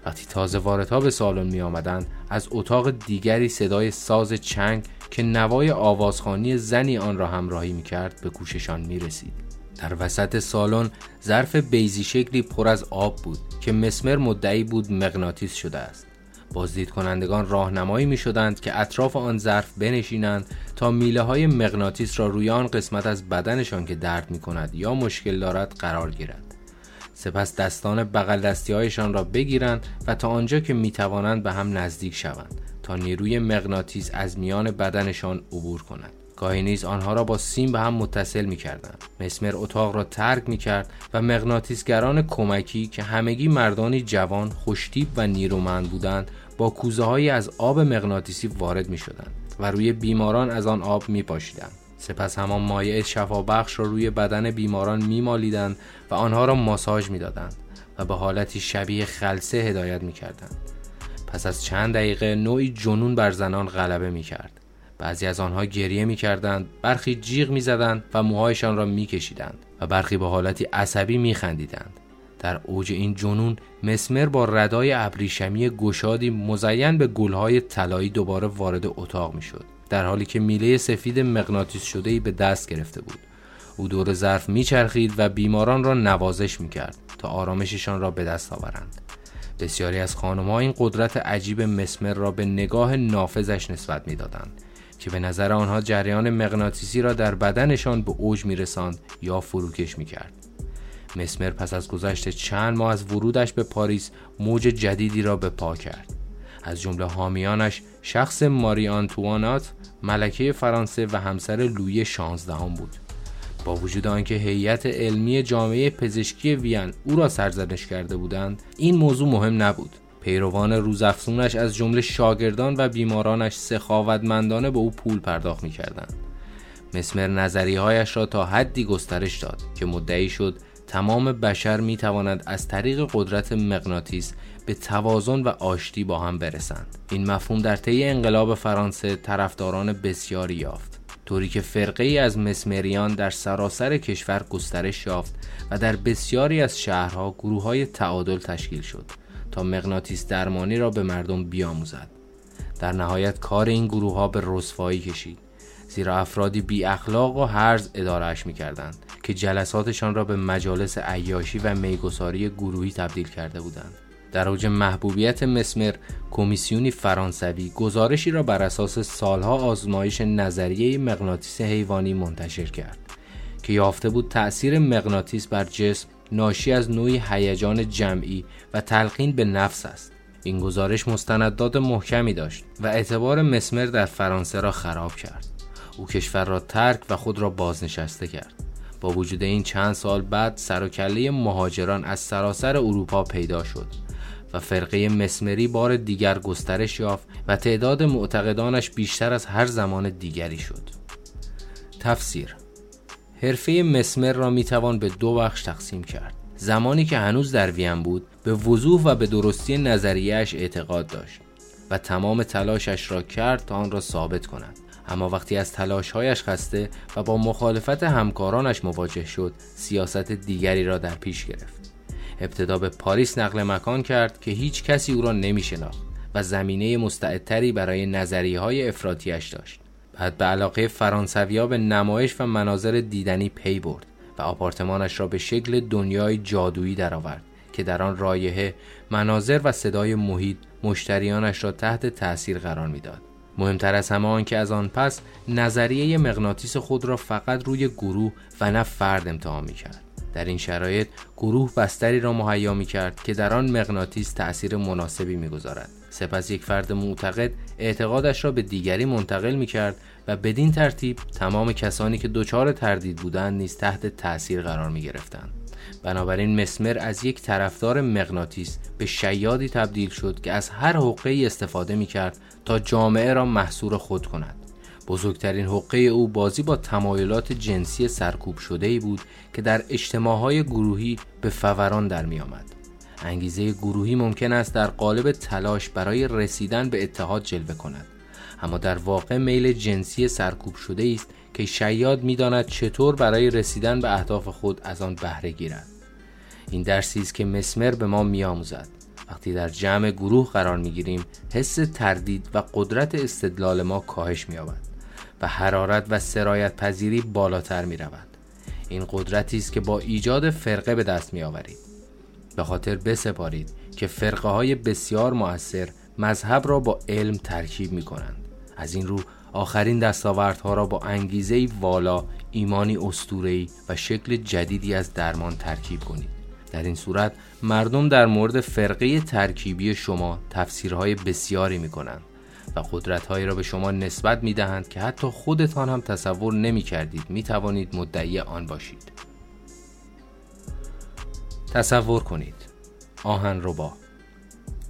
وقتی تازه واردها به سالن می آمدن از اتاق دیگری صدای ساز چنگ که نوای آوازخانی زنی آن را همراهی می کرد به گوششان می رسید. در وسط سالن ظرف بیزی شکلی پر از آب بود که مسمر مدعی بود مغناطیس شده است. بازدید کنندگان راهنمایی می شدند که اطراف آن ظرف بنشینند تا میله های مغناطیس را روی آن قسمت از بدنشان که درد می کند یا مشکل دارد قرار گیرد. سپس دستان بغل دستی هایشان را بگیرند و تا آنجا که می توانند به هم نزدیک شوند تا نیروی مغناطیس از میان بدنشان عبور کند. گاهی نیز آنها را با سیم به هم متصل می کردند. مسمر اتاق را ترک می کرد و مغناطیسگران کمکی که همگی مردانی جوان، خوشتیب و نیرومند بودند با کوزه هایی از آب مغناطیسی وارد می شدند و روی بیماران از آن آب می پاشیدند. سپس همان مایع شفابخش را روی بدن بیماران می مالیدند و آنها را ماساژ می دادند و به حالتی شبیه خلسه هدایت می کردند. پس از چند دقیقه نوعی جنون بر زنان غلبه می کرد. بعضی از آنها گریه می کردند، برخی جیغ می زدند و موهایشان را می کشیدند و برخی به حالتی عصبی می خندیدند. در اوج این جنون مسمر با ردای ابریشمی گشادی مزین به گلهای طلایی دوباره وارد اتاق می شد در حالی که میله سفید مغناطیس شده ای به دست گرفته بود او دور ظرف میچرخید و بیماران را نوازش می‌کرد تا آرامششان را به دست آورند بسیاری از خانمها این قدرت عجیب مسمر را به نگاه نافذش نسبت می‌دادند که به نظر آنها جریان مغناطیسی را در بدنشان به اوج میرساند یا فروکش می‌کرد. مسمر پس از گذشت چند ماه از ورودش به پاریس موج جدیدی را به پا کرد. از جمله حامیانش شخص ماری آنتوانات ملکه فرانسه و همسر لویی شانزدهم بود. با وجود آنکه هیئت علمی جامعه پزشکی وین او را سرزنش کرده بودند این موضوع مهم نبود. پیروان روزافزونش از جمله شاگردان و بیمارانش سخاوتمندانه به او پول پرداخت می‌کردند. مسمر نظریهایش را تا حدی گسترش داد که مدعی شد تمام بشر می تواند از طریق قدرت مغناطیس به توازن و آشتی با هم برسند. این مفهوم در طی انقلاب فرانسه طرفداران بسیاری یافت. طوری که فرقه ای از مسمریان در سراسر کشور گسترش یافت و در بسیاری از شهرها گروه های تعادل تشکیل شد تا مغناطیس درمانی را به مردم بیاموزد در نهایت کار این گروه ها به رسوایی کشید زیرا افرادی بی اخلاق و هرز ادارهش می کردند که جلساتشان را به مجالس عیاشی و میگساری گروهی تبدیل کرده بودند. در اوج محبوبیت مسمر کمیسیونی فرانسوی گزارشی را بر اساس سالها آزمایش نظریه مغناطیس حیوانی منتشر کرد که یافته بود تأثیر مغناطیس بر جسم ناشی از نوعی هیجان جمعی و تلقین به نفس است. این گزارش مستندات محکمی داشت و اعتبار مسمر در فرانسه را خراب کرد. او کشور را ترک و خود را بازنشسته کرد. با وجود این چند سال بعد سر و کله مهاجران از سراسر اروپا پیدا شد. و فرقه مسمری بار دیگر گسترش یافت و تعداد معتقدانش بیشتر از هر زمان دیگری شد. تفسیر حرفه مسمر را می‌توان به دو بخش تقسیم کرد. زمانی که هنوز در وین بود به وضوح و به درستی نظریهش اعتقاد داشت و تمام تلاشش را کرد تا آن را ثابت کند. اما وقتی از تلاشهایش خسته و با مخالفت همکارانش مواجه شد سیاست دیگری را در پیش گرفت. ابتدا به پاریس نقل مکان کرد که هیچ کسی او را نمی شناخت و زمینه مستعدتری برای نظریه های افراتیش داشت بعد به علاقه فرانسویا به نمایش و مناظر دیدنی پی برد و آپارتمانش را به شکل دنیای جادویی درآورد که در آن رایحه مناظر و صدای محیط مشتریانش را تحت تأثیر قرار می‌داد مهمتر از همه آن که از آن پس نظریه مغناطیس خود را فقط روی گروه و نه فرد امتحان می کرد. در این شرایط گروه بستری را مهیا می کرد که در آن مغناطیس تأثیر مناسبی می گذارد. سپس یک فرد معتقد اعتقادش را به دیگری منتقل می کرد و بدین ترتیب تمام کسانی که دچار تردید بودند نیز تحت تأثیر قرار می گرفتند. بنابراین مسمر از یک طرفدار مغناطیس به شیادی تبدیل شد که از هر حقه استفاده می کرد تا جامعه را محصور خود کند بزرگترین حقه او بازی با تمایلات جنسی سرکوب شده ای بود که در اجتماعهای گروهی به فوران در می آمد. انگیزه گروهی ممکن است در قالب تلاش برای رسیدن به اتحاد جلوه کند. اما در واقع میل جنسی سرکوب شده است که شیاد می‌داند چطور برای رسیدن به اهداف خود از آن بهره گیرد. این درسی است که مسمر به ما میآموزد. وقتی در جمع گروه قرار می‌گیریم حس تردید و قدرت استدلال ما کاهش مییابد. و حرارت و سرایت پذیری بالاتر می رود. این قدرتی است که با ایجاد فرقه به دست می آورید. به خاطر بسپارید که فرقه های بسیار مؤثر مذهب را با علم ترکیب می کنند. از این رو آخرین دستاوردها را با انگیزه والا، ایمانی استورهی و شکل جدیدی از درمان ترکیب کنید. در این صورت مردم در مورد فرقه ترکیبی شما تفسیرهای بسیاری می کنند و قدرتهایی را به شما نسبت می دهند که حتی خودتان هم تصور نمی کردید می توانید مدعی آن باشید. تصور کنید. آهن ربا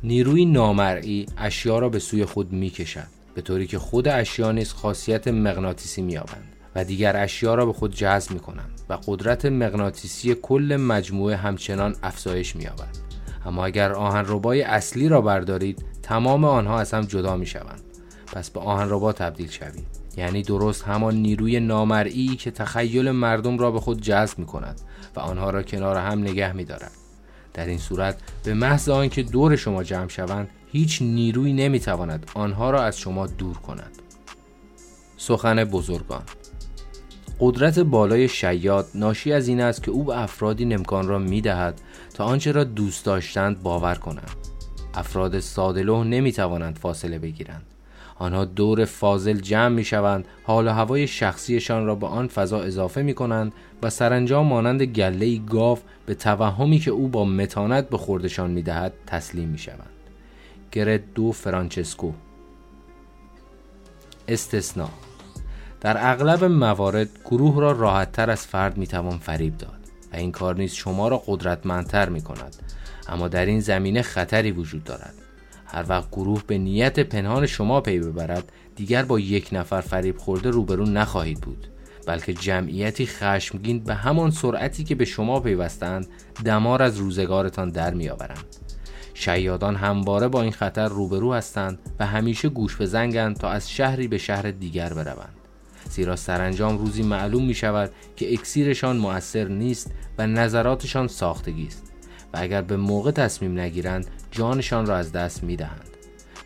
نیروی نامرئی اشیا را به سوی خود می کشد به طوری که خود اشیا نیز خاصیت مغناطیسی می آبند و دیگر اشیا را به خود جذب می کنند و قدرت مغناطیسی کل مجموعه همچنان افزایش می آبند. اما اگر آهن ربای اصلی را بردارید تمام آنها از هم جدا می شوند پس به آهن ربا تبدیل شوید یعنی درست همان نیروی نامرئی که تخیل مردم را به خود جذب می کند و آنها را کنار هم نگه می دارد. در این صورت به محض آنکه دور شما جمع شوند هیچ نیروی نمی تواند آنها را از شما دور کند. سخن بزرگان قدرت بالای شیاد ناشی از این است که او به افرادی امکان را می دهد تا آنچه را دوست داشتند باور کنند. افراد سادلو نمی توانند فاصله بگیرند. آنها دور فاضل جمع می شوند حال و هوای شخصیشان را به آن فضا اضافه می کنند و سرانجام مانند گله گاو به توهمی که او با متانت به خوردشان می دهد تسلیم می شوند گرد دو فرانچسکو. استثناء. در اغلب موارد گروه را راحت تر از فرد می توان فریب داد و این کار نیز شما را قدرتمندتر می کند اما در این زمینه خطری وجود دارد. هر وقت گروه به نیت پنهان شما پی ببرد دیگر با یک نفر فریب خورده روبرو نخواهید بود بلکه جمعیتی خشمگین به همان سرعتی که به شما پیوستند دمار از روزگارتان در میآورند. شیادان همواره با این خطر روبرو هستند و همیشه گوش به زنگند تا از شهری به شهر دیگر بروند. زیرا سرانجام روزی معلوم می شود که اکسیرشان مؤثر نیست و نظراتشان ساختگی است. و اگر به موقع تصمیم نگیرند جانشان را از دست می دهند.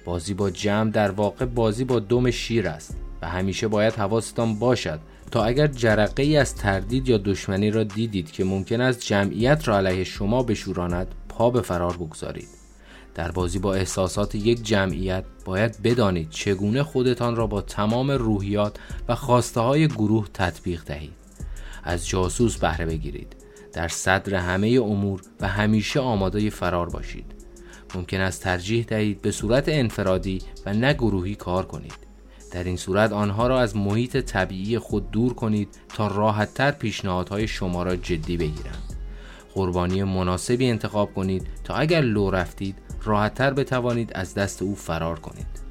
بازی با جمع در واقع بازی با دم شیر است و همیشه باید حواستان باشد تا اگر جرقه ای از تردید یا دشمنی را دیدید که ممکن است جمعیت را علیه شما بشوراند پا به فرار بگذارید. در بازی با احساسات یک جمعیت باید بدانید چگونه خودتان را با تمام روحیات و خواسته های گروه تطبیق دهید. از جاسوس بهره بگیرید. در صدر همه امور و همیشه آماده فرار باشید. ممکن است ترجیح دهید به صورت انفرادی و نه گروهی کار کنید. در این صورت آنها را از محیط طبیعی خود دور کنید تا راحتتر پیشنهادهای شما را جدی بگیرند. قربانی مناسبی انتخاب کنید تا اگر لو رفتید راحتتر بتوانید از دست او فرار کنید.